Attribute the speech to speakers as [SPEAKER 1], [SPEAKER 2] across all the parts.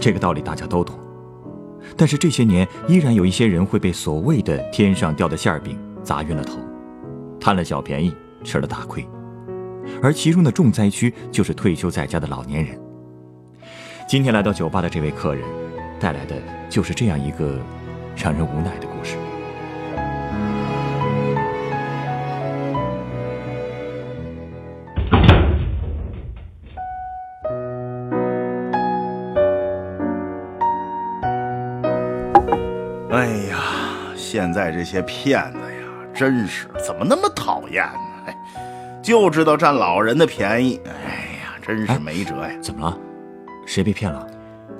[SPEAKER 1] 这个道理大家都懂。但是这些年，依然有一些人会被所谓的天上掉的馅饼砸晕了头，贪了小便宜，吃了大亏。而其中的重灾区就是退休在家的老年人。今天来到酒吧的这位客人，带来的就是这样一个让人无奈的故事。
[SPEAKER 2] 现在这些骗子呀，真是怎么那么讨厌呢？哎，就知道占老人的便宜。哎呀，真是没辙呀！
[SPEAKER 1] 怎么了？谁被骗了？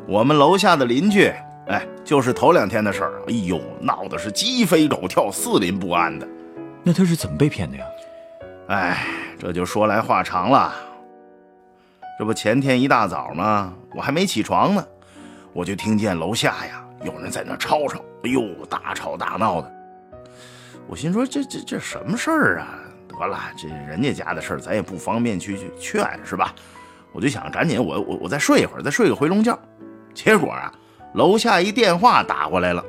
[SPEAKER 2] 我们楼下的邻居，哎，就是头两天的事儿。哎呦，闹得是鸡飞狗跳、四邻不安的。
[SPEAKER 1] 那他是怎么被骗的呀？
[SPEAKER 2] 哎，这就说来话长了。这不前天一大早吗，我还没起床呢，我就听见楼下呀有人在那吵吵，哎呦，大吵大闹的。我心说这这这什么事儿啊？得了，这人家家的事儿，咱也不方便去去劝，是吧？我就想赶紧我我我再睡一会儿，再睡个回笼觉。结果啊，楼下一电话打过来了，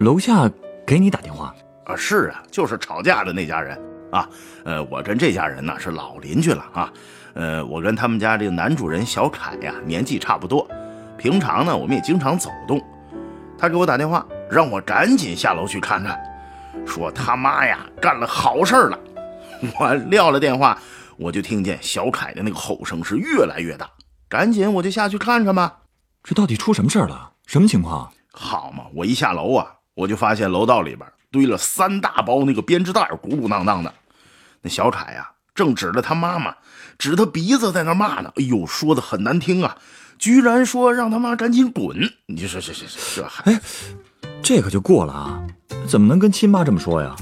[SPEAKER 1] 楼下给你打电话
[SPEAKER 2] 啊？是啊，就是吵架的那家人啊。呃，我跟这家人呢是老邻居了啊。呃，我跟他们家这个男主人小凯呀年纪差不多，平常呢我们也经常走动。他给我打电话，让我赶紧下楼去看看，说他妈呀干了好事了。我撂了电话，我就听见小凯的那个吼声是越来越大，赶紧我就下去看看吧。
[SPEAKER 1] 这到底出什么事儿了？什么情况？
[SPEAKER 2] 好嘛，我一下楼啊，我就发现楼道里边堆了三大包那个编织袋，鼓鼓囊囊的。那小凯呀，正指着他妈妈，指他鼻子在那骂呢。哎呦，说的很难听啊，居然说让他妈赶紧滚！你说这这这这还……
[SPEAKER 1] 哎，这可就过了啊！怎么能跟亲妈这么说呀？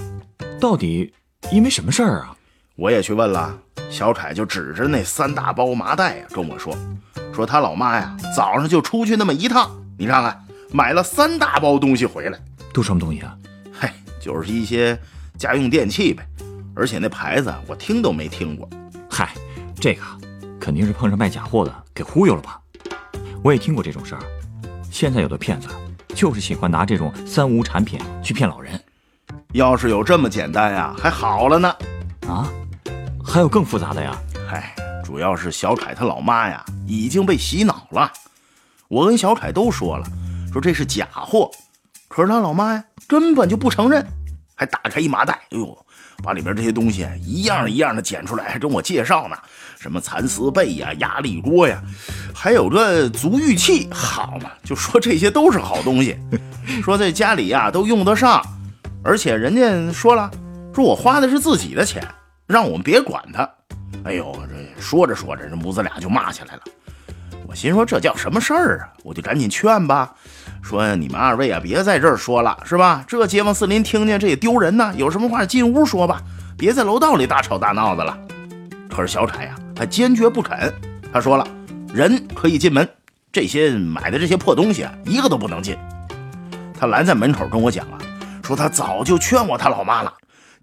[SPEAKER 1] 到底因为什么事儿啊？
[SPEAKER 2] 我也去问了，小凯就指着那三大包麻袋呀跟我说，说他老妈呀早上就出去那么一趟，你看看买了三大包东西回来，
[SPEAKER 1] 都什么东西啊？
[SPEAKER 2] 嘿，就是一些家用电器呗，而且那牌子我听都没听过。
[SPEAKER 1] 嗨，这个肯定是碰上卖假货的给忽悠了吧？我也听过这种事儿，现在有的骗子就是喜欢拿这种三无产品去骗老人。
[SPEAKER 2] 要是有这么简单呀，还好了呢。
[SPEAKER 1] 啊？还有更复杂的呀？
[SPEAKER 2] 嗨，主要是小凯他老妈呀已经被洗脑了。我跟小凯都说了，说这是假货，可是他老妈呀根本就不承认，还打开一麻袋，哎呦，把里边这些东西一样一样的捡出来，还跟我介绍呢，什么蚕丝被呀、压力锅呀，还有个足浴器，好嘛，就说这些都是好东西，说在家里呀都用得上，而且人家说了，说我花的是自己的钱。让我们别管他。哎呦，这说着说着，这母子俩就骂起来了。我心说这叫什么事儿啊？我就赶紧劝吧，说你们二位啊，别在这儿说了，是吧？这街坊四邻听见这也丢人呐。有什么话进屋说吧，别在楼道里大吵大闹的了。可是小凯呀，他坚决不肯。他说了，人可以进门，这些买的这些破东西啊，一个都不能进。他拦在门口跟我讲啊，说他早就劝我他老妈了。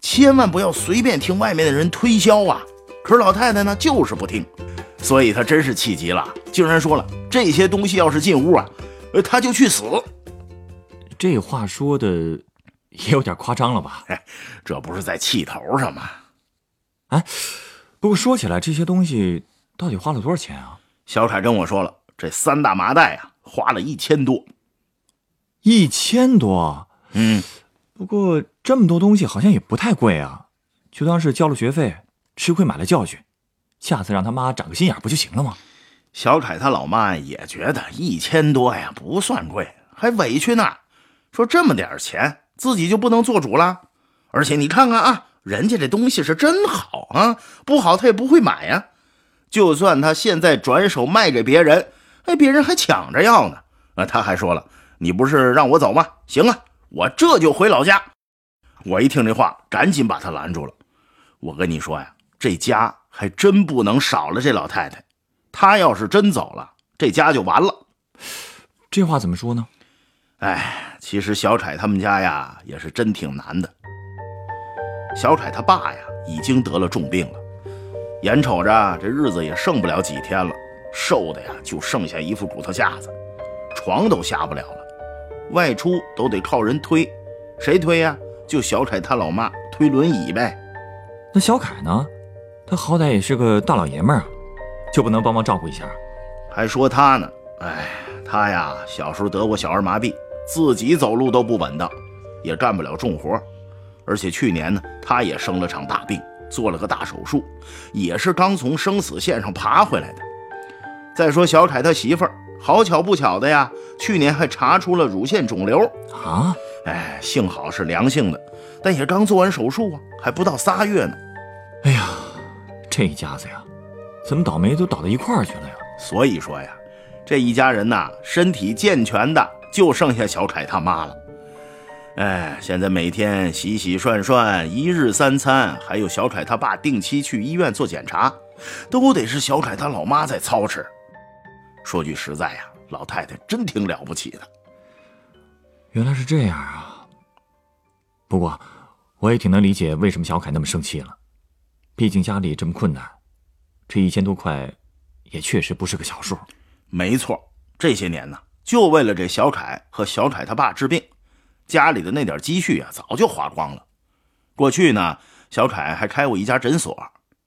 [SPEAKER 2] 千万不要随便听外面的人推销啊！可是老太太呢，就是不听，所以他真是气急了，竟然说了这些东西要是进屋啊，呃，他就去死。
[SPEAKER 1] 这话说的也有点夸张了吧？
[SPEAKER 2] 哎，这不是在气头上吗？
[SPEAKER 1] 哎，不过说起来，这些东西到底花了多少钱啊？
[SPEAKER 2] 小凯跟我说了，这三大麻袋啊，花了一千多。
[SPEAKER 1] 一千多？
[SPEAKER 2] 嗯。
[SPEAKER 1] 不过这么多东西好像也不太贵啊，就当是交了学费，吃亏买了教训，下次让他妈长个心眼不就行了吗？
[SPEAKER 2] 小凯他老妈也觉得一千多呀不算贵，还委屈呢，说这么点钱自己就不能做主了？而且你看看啊，人家这东西是真好啊，不好他也不会买呀。就算他现在转手卖给别人，哎，别人还抢着要呢。啊，他还说了，你不是让我走吗？行啊，我这就回老家。我一听这话，赶紧把他拦住了。我跟你说呀，这家还真不能少了这老太太。她要是真走了，这家就完了。
[SPEAKER 1] 这话怎么说呢？
[SPEAKER 2] 哎，其实小彩他们家呀，也是真挺难的。小凯他爸呀，已经得了重病了，眼瞅着这日子也剩不了几天了，瘦的呀，就剩下一副骨头架子，床都下不了了，外出都得靠人推，谁推呀？就小凯他老妈推轮椅呗。
[SPEAKER 1] 那小凯呢？他好歹也是个大老爷们儿啊，就不能帮忙照顾一下？
[SPEAKER 2] 还说他呢，哎，他呀，小时候得过小儿麻痹，自己走路都不稳当，也干不了重活。而且去年呢，他也生了场大病，做了个大手术，也是刚从生死线上爬回来的。再说小凯他媳妇儿，好巧不巧的呀，去年还查出了乳腺肿瘤
[SPEAKER 1] 啊！
[SPEAKER 2] 哎，幸好是良性的，但也刚做完手术啊，还不到仨月呢。
[SPEAKER 1] 哎呀，这一家子呀，怎么倒霉都倒到一块儿去了呀？
[SPEAKER 2] 所以说呀，这一家人呐，身体健全的就剩下小凯他妈了。哎，现在每天洗洗涮涮，一日三餐，还有小凯他爸定期去医院做检查，都得是小凯他老妈在操持。说句实在呀，老太太真挺了不起的。
[SPEAKER 1] 原来是这样啊。不过，我也挺能理解为什么小凯那么生气了。毕竟家里这么困难，这一千多块，也确实不是个小数。
[SPEAKER 2] 没错，这些年呢，就为了这小凯和小凯他爸治病。家里的那点积蓄啊，早就花光了。过去呢，小凯还开过一家诊所，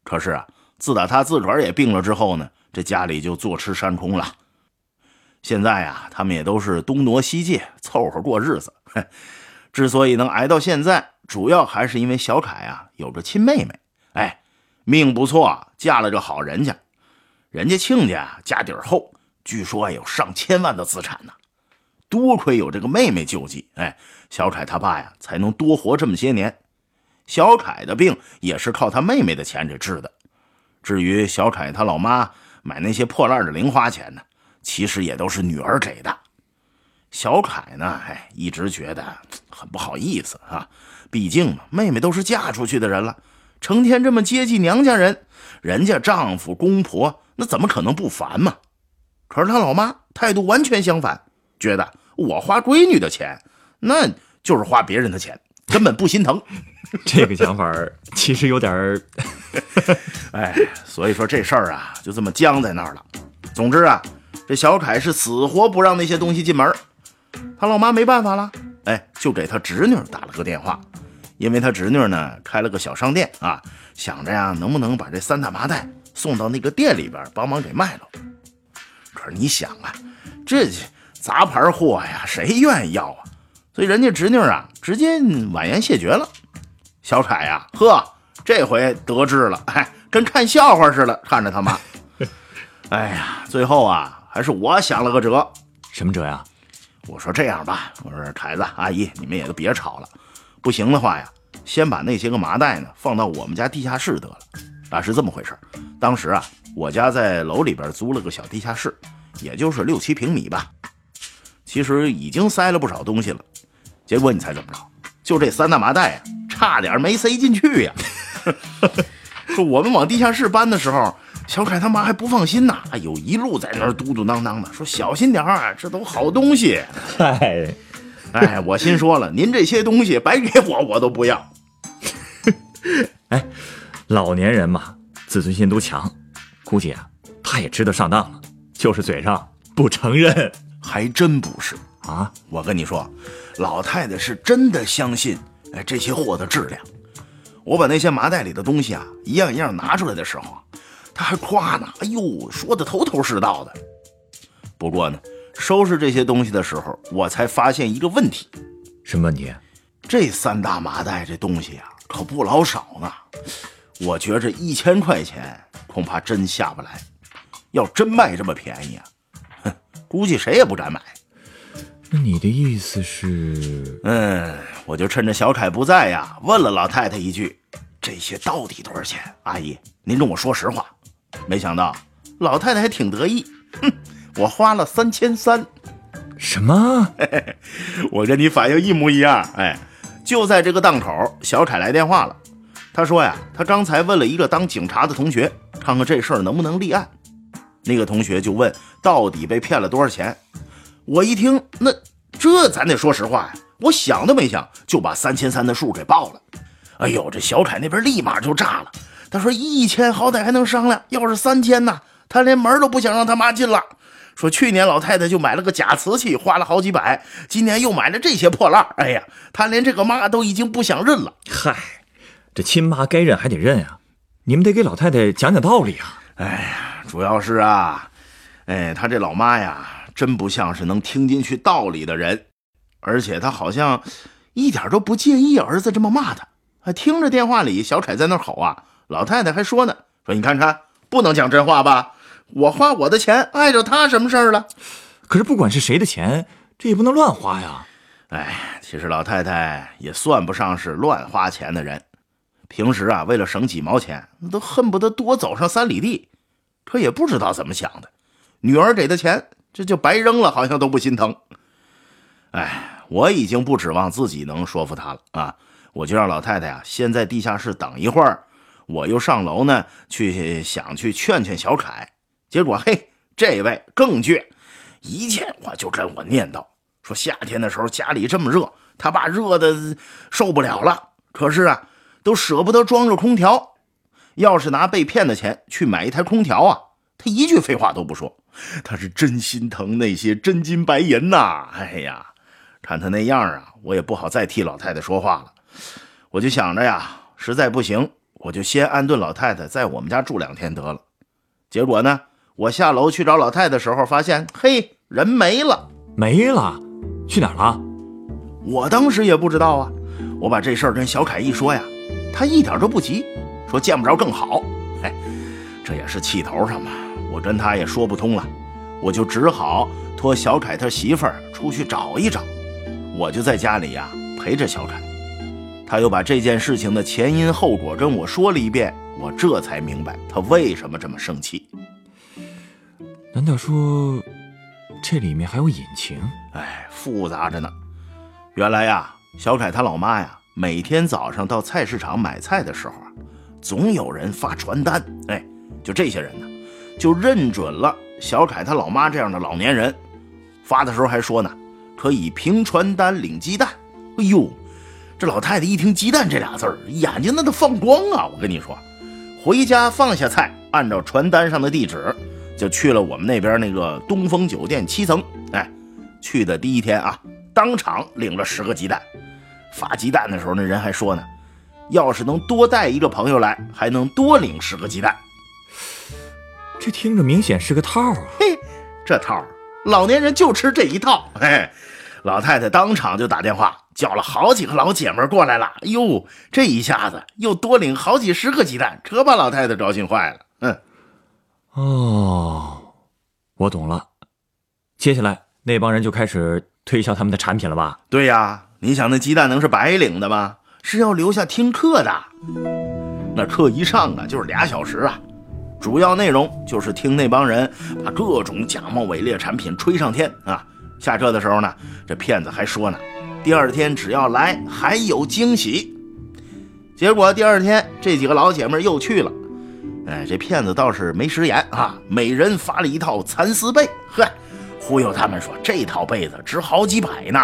[SPEAKER 2] 可是啊，自打他自个儿也病了之后呢，这家里就坐吃山空了。现在呀，他们也都是东挪西借，凑合过日子。之所以能挨到现在，主要还是因为小凯啊有个亲妹妹，哎，命不错，嫁了个好人家。人家亲家家底儿厚，据说有上千万的资产呢。多亏有这个妹妹救济，哎，小凯他爸呀才能多活这么些年。小凯的病也是靠他妹妹的钱给治的。至于小凯他老妈买那些破烂的零花钱呢，其实也都是女儿给的。小凯呢，哎，一直觉得很不好意思啊，毕竟嘛，妹妹都是嫁出去的人了，成天这么接济娘家人，人家丈夫公婆那怎么可能不烦嘛？可是他老妈态度完全相反。觉得我花闺女的钱，那就是花别人的钱，根本不心疼。
[SPEAKER 1] 这个想法 其实有点儿，
[SPEAKER 2] 哎，所以说这事儿啊，就这么僵在那儿了。总之啊，这小凯是死活不让那些东西进门。他老妈没办法了，哎，就给他侄女打了个电话，因为他侄女呢开了个小商店啊，想着呀，能不能把这三大麻袋送到那个店里边帮忙给卖了。可是你想啊，这。杂牌货呀，谁愿意要啊？所以人家侄女啊，直接婉言谢绝了。小凯呀，呵，这回得志了，哎，跟看笑话似的看着他妈。哎呀，最后啊，还是我想了个辙。
[SPEAKER 1] 什么辙呀？
[SPEAKER 2] 我说这样吧，我说凯子阿姨，你们也都别吵了。不行的话呀，先把那些个麻袋呢放到我们家地下室得了。啊，是这么回事。当时啊，我家在楼里边租了个小地下室，也就是六七平米吧。其实已经塞了不少东西了，结果你猜怎么着？就这三大麻袋呀，差点没塞进去呀！说我们往地下室搬的时候，小凯他妈还不放心呢。哎呦，一路在那儿嘟嘟囔囔的，说小心点儿，这都好东西。
[SPEAKER 1] 嗨，
[SPEAKER 2] 哎，我心说了，您这些东西白给我，我都不要。
[SPEAKER 1] 哎，老年人嘛，自尊心都强，估计啊，他也知道上当了，就是嘴上不承认。
[SPEAKER 2] 还真不是
[SPEAKER 1] 啊！
[SPEAKER 2] 我跟你说，老太太是真的相信哎这些货的质量。我把那些麻袋里的东西啊一样一样拿出来的时候啊，她还夸呢，哎呦，说的头头是道的。不过呢，收拾这些东西的时候，我才发现一个问题。
[SPEAKER 1] 什么问题？
[SPEAKER 2] 这三大麻袋这东西啊，可不老少呢。我觉着一千块钱恐怕真下不来。要真卖这么便宜啊！估计谁也不敢买。
[SPEAKER 1] 那你的意思是？
[SPEAKER 2] 嗯，我就趁着小凯不在呀，问了老太太一句：“这些到底多少钱？”阿姨，您跟我说实话。没想到老太太还挺得意，哼，我花了三千三。
[SPEAKER 1] 什么？
[SPEAKER 2] 我跟你反应一模一样。哎，就在这个档口，小凯来电话了。他说呀，他刚才问了一个当警察的同学，看看这事儿能不能立案。那个同学就问，到底被骗了多少钱？我一听，那这咱得说实话呀。我想都没想，就把三千三的数给报了。哎呦，这小凯那边立马就炸了。他说一千好歹还能商量，要是三千呢，他连门都不想让他妈进了。说去年老太太就买了个假瓷器，花了好几百，今年又买了这些破烂。哎呀，他连这个妈都已经不想认了。
[SPEAKER 1] 嗨，这亲妈该认还得认啊，你们得给老太太讲讲道理啊。
[SPEAKER 2] 哎呀，主要是啊，哎，他这老妈呀，真不像是能听进去道理的人，而且他好像一点都不介意儿子这么骂他。还听着电话里小凯在那吼啊，老太太还说呢，说你看看，不能讲真话吧。我花我的钱，碍着他什么事儿了？
[SPEAKER 1] 可是不管是谁的钱，这也不能乱花呀。
[SPEAKER 2] 哎，其实老太太也算不上是乱花钱的人，平时啊，为了省几毛钱，都恨不得多走上三里地。可也不知道怎么想的，女儿给的钱，这就白扔了，好像都不心疼。哎，我已经不指望自己能说服他了啊！我就让老太太啊，先在地下室等一会儿，我又上楼呢，去想去劝劝小凯。结果嘿，这位更倔，一见我就跟我念叨说：夏天的时候家里这么热，他爸热的受不了了。可是啊，都舍不得装着空调。要是拿被骗的钱去买一台空调啊，他一句废话都不说。他是真心疼那些真金白银呐！哎呀，看他那样啊，我也不好再替老太太说话了。我就想着呀，实在不行，我就先安顿老太太在我们家住两天得了。结果呢？我下楼去找老太太的时候，发现嘿，人没了，
[SPEAKER 1] 没了，去哪儿了？
[SPEAKER 2] 我当时也不知道啊。我把这事儿跟小凯一说呀，他一点都不急，说见不着更好。嘿，这也是气头上嘛。我跟他也说不通了，我就只好托小凯他媳妇儿出去找一找。我就在家里呀陪着小凯。他又把这件事情的前因后果跟我说了一遍，我这才明白他为什么这么生气。
[SPEAKER 1] 难道说这里面还有隐情？
[SPEAKER 2] 哎，复杂着呢。原来呀，小凯他老妈呀，每天早上到菜市场买菜的时候啊，总有人发传单。哎，就这些人呢，就认准了小凯他老妈这样的老年人。发的时候还说呢，可以凭传单领鸡蛋。哎呦，这老太太一听“鸡蛋”这俩字儿，眼睛那都放光啊！我跟你说，回家放下菜，按照传单上的地址。就去了我们那边那个东风酒店七层，哎，去的第一天啊，当场领了十个鸡蛋。发鸡蛋的时候，那人还说呢，要是能多带一个朋友来，还能多领十个鸡蛋。
[SPEAKER 1] 这听着明显是个套啊！
[SPEAKER 2] 嘿，这套老年人就吃这一套。嘿，老太太当场就打电话叫了好几个老姐们过来了。哎呦，这一下子又多领好几十个鸡蛋，可把老太太高兴坏了。嗯。
[SPEAKER 1] 哦，我懂了。接下来那帮人就开始推销他们的产品了吧？
[SPEAKER 2] 对呀，你想那鸡蛋能是白领的吗？是要留下听课的。那课一上啊，就是俩小时啊，主要内容就是听那帮人把各种假冒伪劣产品吹上天啊。下车的时候呢，这骗子还说呢，第二天只要来还有惊喜。结果第二天这几个老姐妹又去了。哎，这骗子倒是没食言啊！每人发了一套蚕丝被，呵，忽悠他们说这套被子值好几百呢。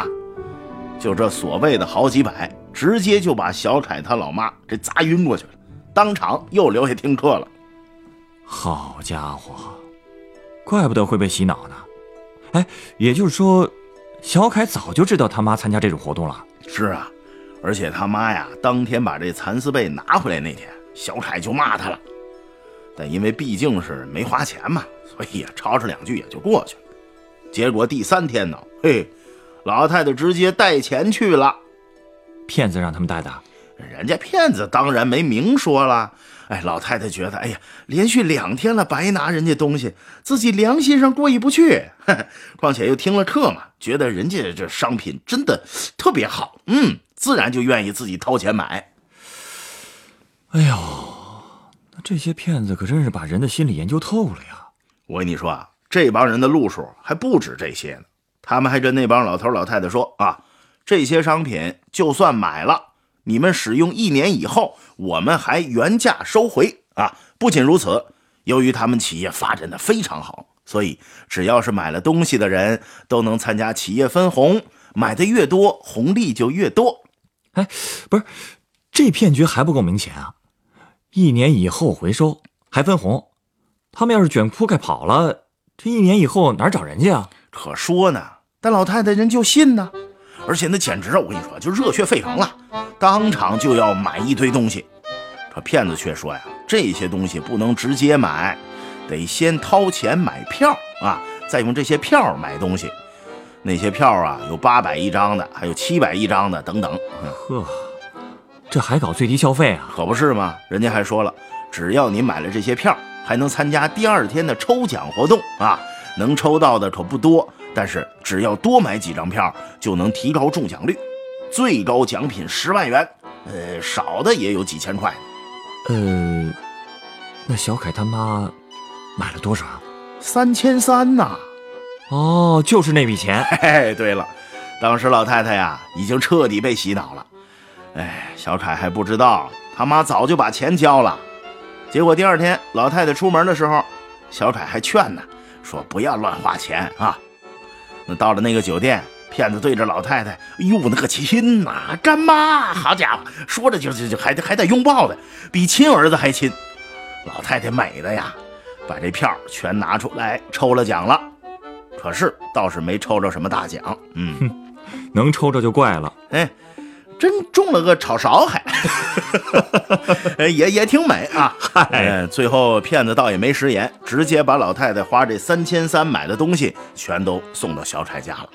[SPEAKER 2] 就这所谓的好几百，直接就把小凯他老妈给砸晕过去了，当场又留下听课了。
[SPEAKER 1] 好家伙，怪不得会被洗脑呢。哎，也就是说，小凯早就知道他妈参加这种活动了。
[SPEAKER 2] 是啊，而且他妈呀，当天把这蚕丝被拿回来那天，小凯就骂他了。但因为毕竟是没花钱嘛，所以吵吵两句也就过去了。结果第三天呢，嘿，老太太直接带钱去了。
[SPEAKER 1] 骗子让他们带的，
[SPEAKER 2] 人家骗子当然没明说了。哎，老太太觉得，哎呀，连续两天了，白拿人家东西，自己良心上过意不去。况且又听了课嘛，觉得人家这商品真的特别好，嗯，自然就愿意自己掏钱买。
[SPEAKER 1] 哎呦。这些骗子可真是把人的心理研究透了呀！
[SPEAKER 2] 我跟你说啊，这帮人的路数还不止这些呢。他们还跟那帮老头老太太说啊，这些商品就算买了，你们使用一年以后，我们还原价收回啊。不仅如此，由于他们企业发展的非常好，所以只要是买了东西的人都能参加企业分红，买的越多，红利就越多。
[SPEAKER 1] 哎，不是，这骗局还不够明显啊！一年以后回收还分红，他们要是卷铺盖跑了，这一年以后哪找人家啊？
[SPEAKER 2] 可说呢，但老太太人就信呢，而且那简直啊我跟你说，就热血沸腾了，当场就要买一堆东西。可骗子却说呀，这些东西不能直接买，得先掏钱买票啊，再用这些票买东西。那些票啊，有八百一张的，还有七百一张的，等等。
[SPEAKER 1] 呵，这还搞最低消费啊？
[SPEAKER 2] 可不是嘛？人家还说了，只要你买了这些票，还能参加第二天的抽奖活动啊。能抽到的可不多，但是只要多买几张票，就能提高中奖率，最高奖品十万元，呃，少的也有几千块。
[SPEAKER 1] 呃，那小凯他妈买了多少？
[SPEAKER 2] 三千三呐！
[SPEAKER 1] 哦，就是那笔钱。
[SPEAKER 2] 嘿，对了，当时老太太呀，已经彻底被洗脑了。哎，小凯还不知道，他妈早就把钱交了。结果第二天，老太太出门的时候，小凯还劝呢。说不要乱花钱啊！那到了那个酒店，骗子对着老太太，哎呦，那个亲呐，干妈，好家伙，说着就就就还得还得拥抱的，比亲儿子还亲。老太太美的呀，把这票全拿出来抽了奖了，可是倒是没抽着什么大奖。嗯，
[SPEAKER 1] 能抽着就怪了。
[SPEAKER 2] 哎。真中了个炒勺，还 也也挺美啊！
[SPEAKER 1] 嗨，
[SPEAKER 2] 最后骗子倒也没食言，直接把老太太花这三千三买的东西全都送到小凯家了。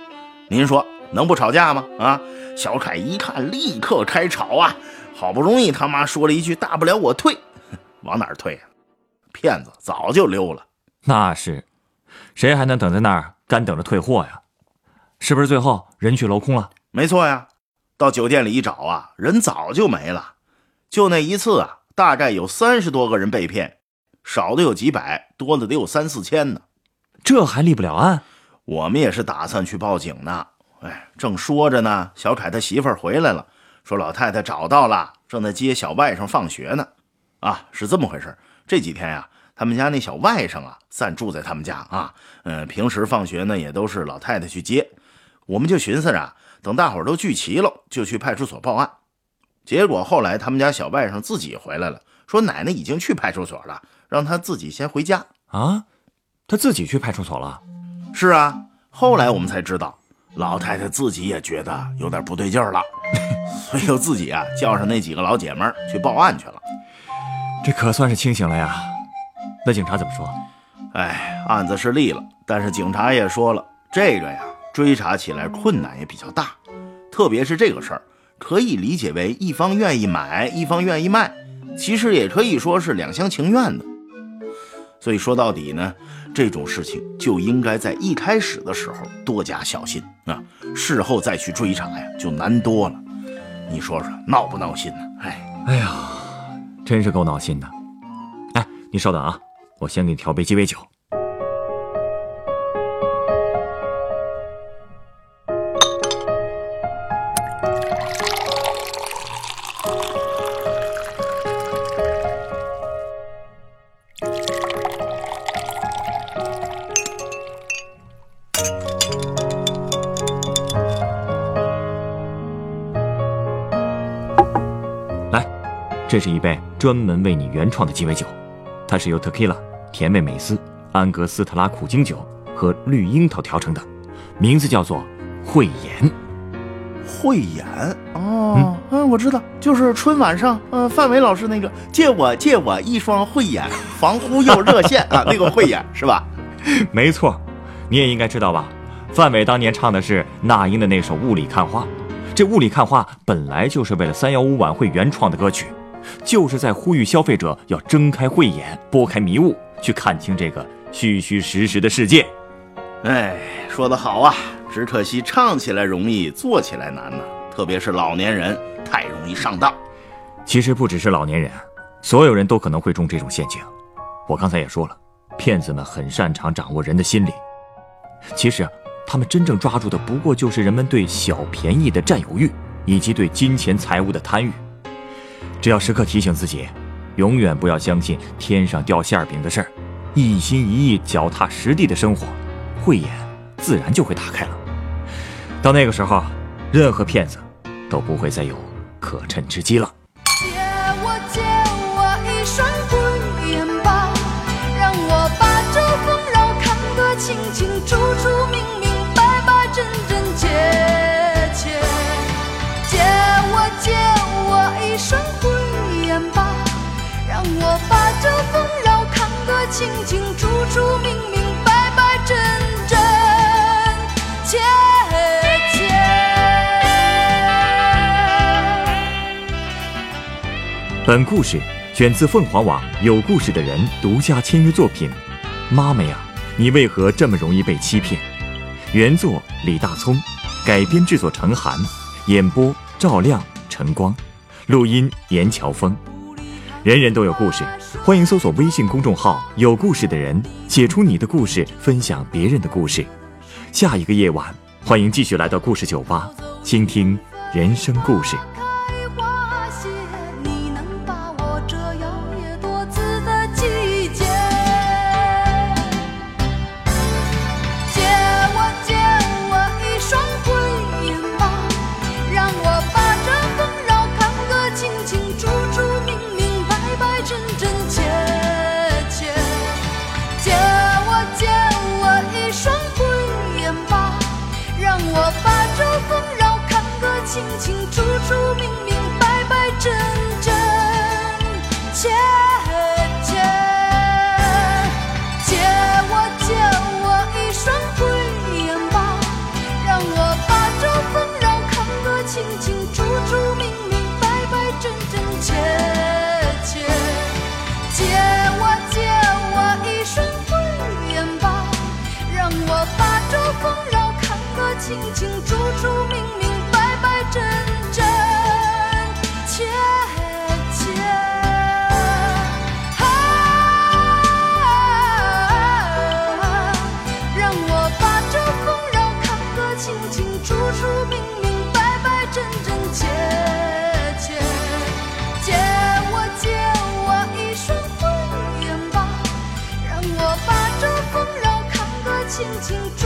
[SPEAKER 2] 您说能不吵架吗？啊！小凯一看，立刻开吵啊！好不容易他妈说了一句“大不了我退”，往哪儿退啊？骗子早就溜了。
[SPEAKER 1] 那是，谁还能等在那儿干等着退货呀？是不是最后人去楼空了？
[SPEAKER 2] 没错呀。到酒店里一找啊，人早就没了。就那一次啊，大概有三十多个人被骗，少的有几百，多的得有三四千呢。
[SPEAKER 1] 这还立不了案？
[SPEAKER 2] 我们也是打算去报警呢。哎，正说着呢，小凯他媳妇儿回来了，说老太太找到了，正在接小外甥放学呢。啊，是这么回事。这几天呀，他们家那小外甥啊，暂住在他们家啊。嗯，平时放学呢，也都是老太太去接。我们就寻思着。等大伙都聚齐了，就去派出所报案。结果后来他们家小外甥自己回来了，说奶奶已经去派出所了，让他自己先回家
[SPEAKER 1] 啊。他自己去派出所了？
[SPEAKER 2] 是啊。后来我们才知道，老太太自己也觉得有点不对劲了，所以就自己啊叫上那几个老姐们去报案去了。
[SPEAKER 1] 这可算是清醒了呀。那警察怎么说？
[SPEAKER 2] 哎，案子是立了，但是警察也说了，这个呀。追查起来困难也比较大，特别是这个事儿，可以理解为一方愿意买，一方愿意卖，其实也可以说是两厢情愿的。所以说到底呢，这种事情就应该在一开始的时候多加小心啊，事后再去追查呀，就难多了。你说说闹不闹心呢？哎，
[SPEAKER 1] 哎呀，真是够闹心的。哎，你稍等啊，我先给你调杯鸡尾酒。这是一杯专门为你原创的鸡尾酒，它是由 Tequila 甜味美思、安格斯特拉苦精酒和绿樱桃调成的，名字叫做慧眼。
[SPEAKER 2] 慧眼哦，嗯，我知道，就是春晚上，呃，范伟老师那个借我借我一双慧眼，防忽悠热线啊，那个慧眼是吧？
[SPEAKER 1] 没错，你也应该知道吧？范伟当年唱的是那英的那首《雾里看花》，这《雾里看花》本来就是为了三幺五晚会原创的歌曲。就是在呼吁消费者要睁开慧眼，拨开迷雾，去看清这个虚虚实实的世界。
[SPEAKER 2] 哎，说得好啊！只可惜唱起来容易，做起来难呐。特别是老年人，太容易上当。
[SPEAKER 1] 其实不只是老年人，所有人都可能会中这种陷阱。我刚才也说了，骗子们很擅长掌握人的心理。其实，他们真正抓住的不过就是人们对小便宜的占有欲，以及对金钱财物的贪欲。只要时刻提醒自己，永远不要相信天上掉馅饼的事儿，一心一意、脚踏实地的生活，慧眼自然就会打开了。到那个时候，任何骗子都不会再有可乘之机了。
[SPEAKER 3] 借我借我一双慧眼吧，让我把这纷扰看得清清楚清清楚楚、明明白白、真真切切。
[SPEAKER 1] 本故事选自凤凰网有故事的人独家签约作品。妈妈呀，你为何这么容易被欺骗？原作李大聪，改编制作陈寒，演播赵亮、陈光，录音严乔峰。人人都有故事，欢迎搜索微信公众号“有故事的人”，写出你的故事，分享别人的故事。下一个夜晚，欢迎继续来到故事酒吧，倾听人生故事。
[SPEAKER 3] 清清楚楚、明明白白、真真切切。啊，让我把这纷扰看个清清楚楚、明明白白、真真切切。借我借我一双慧眼吧，让我把这纷扰看个清清楚、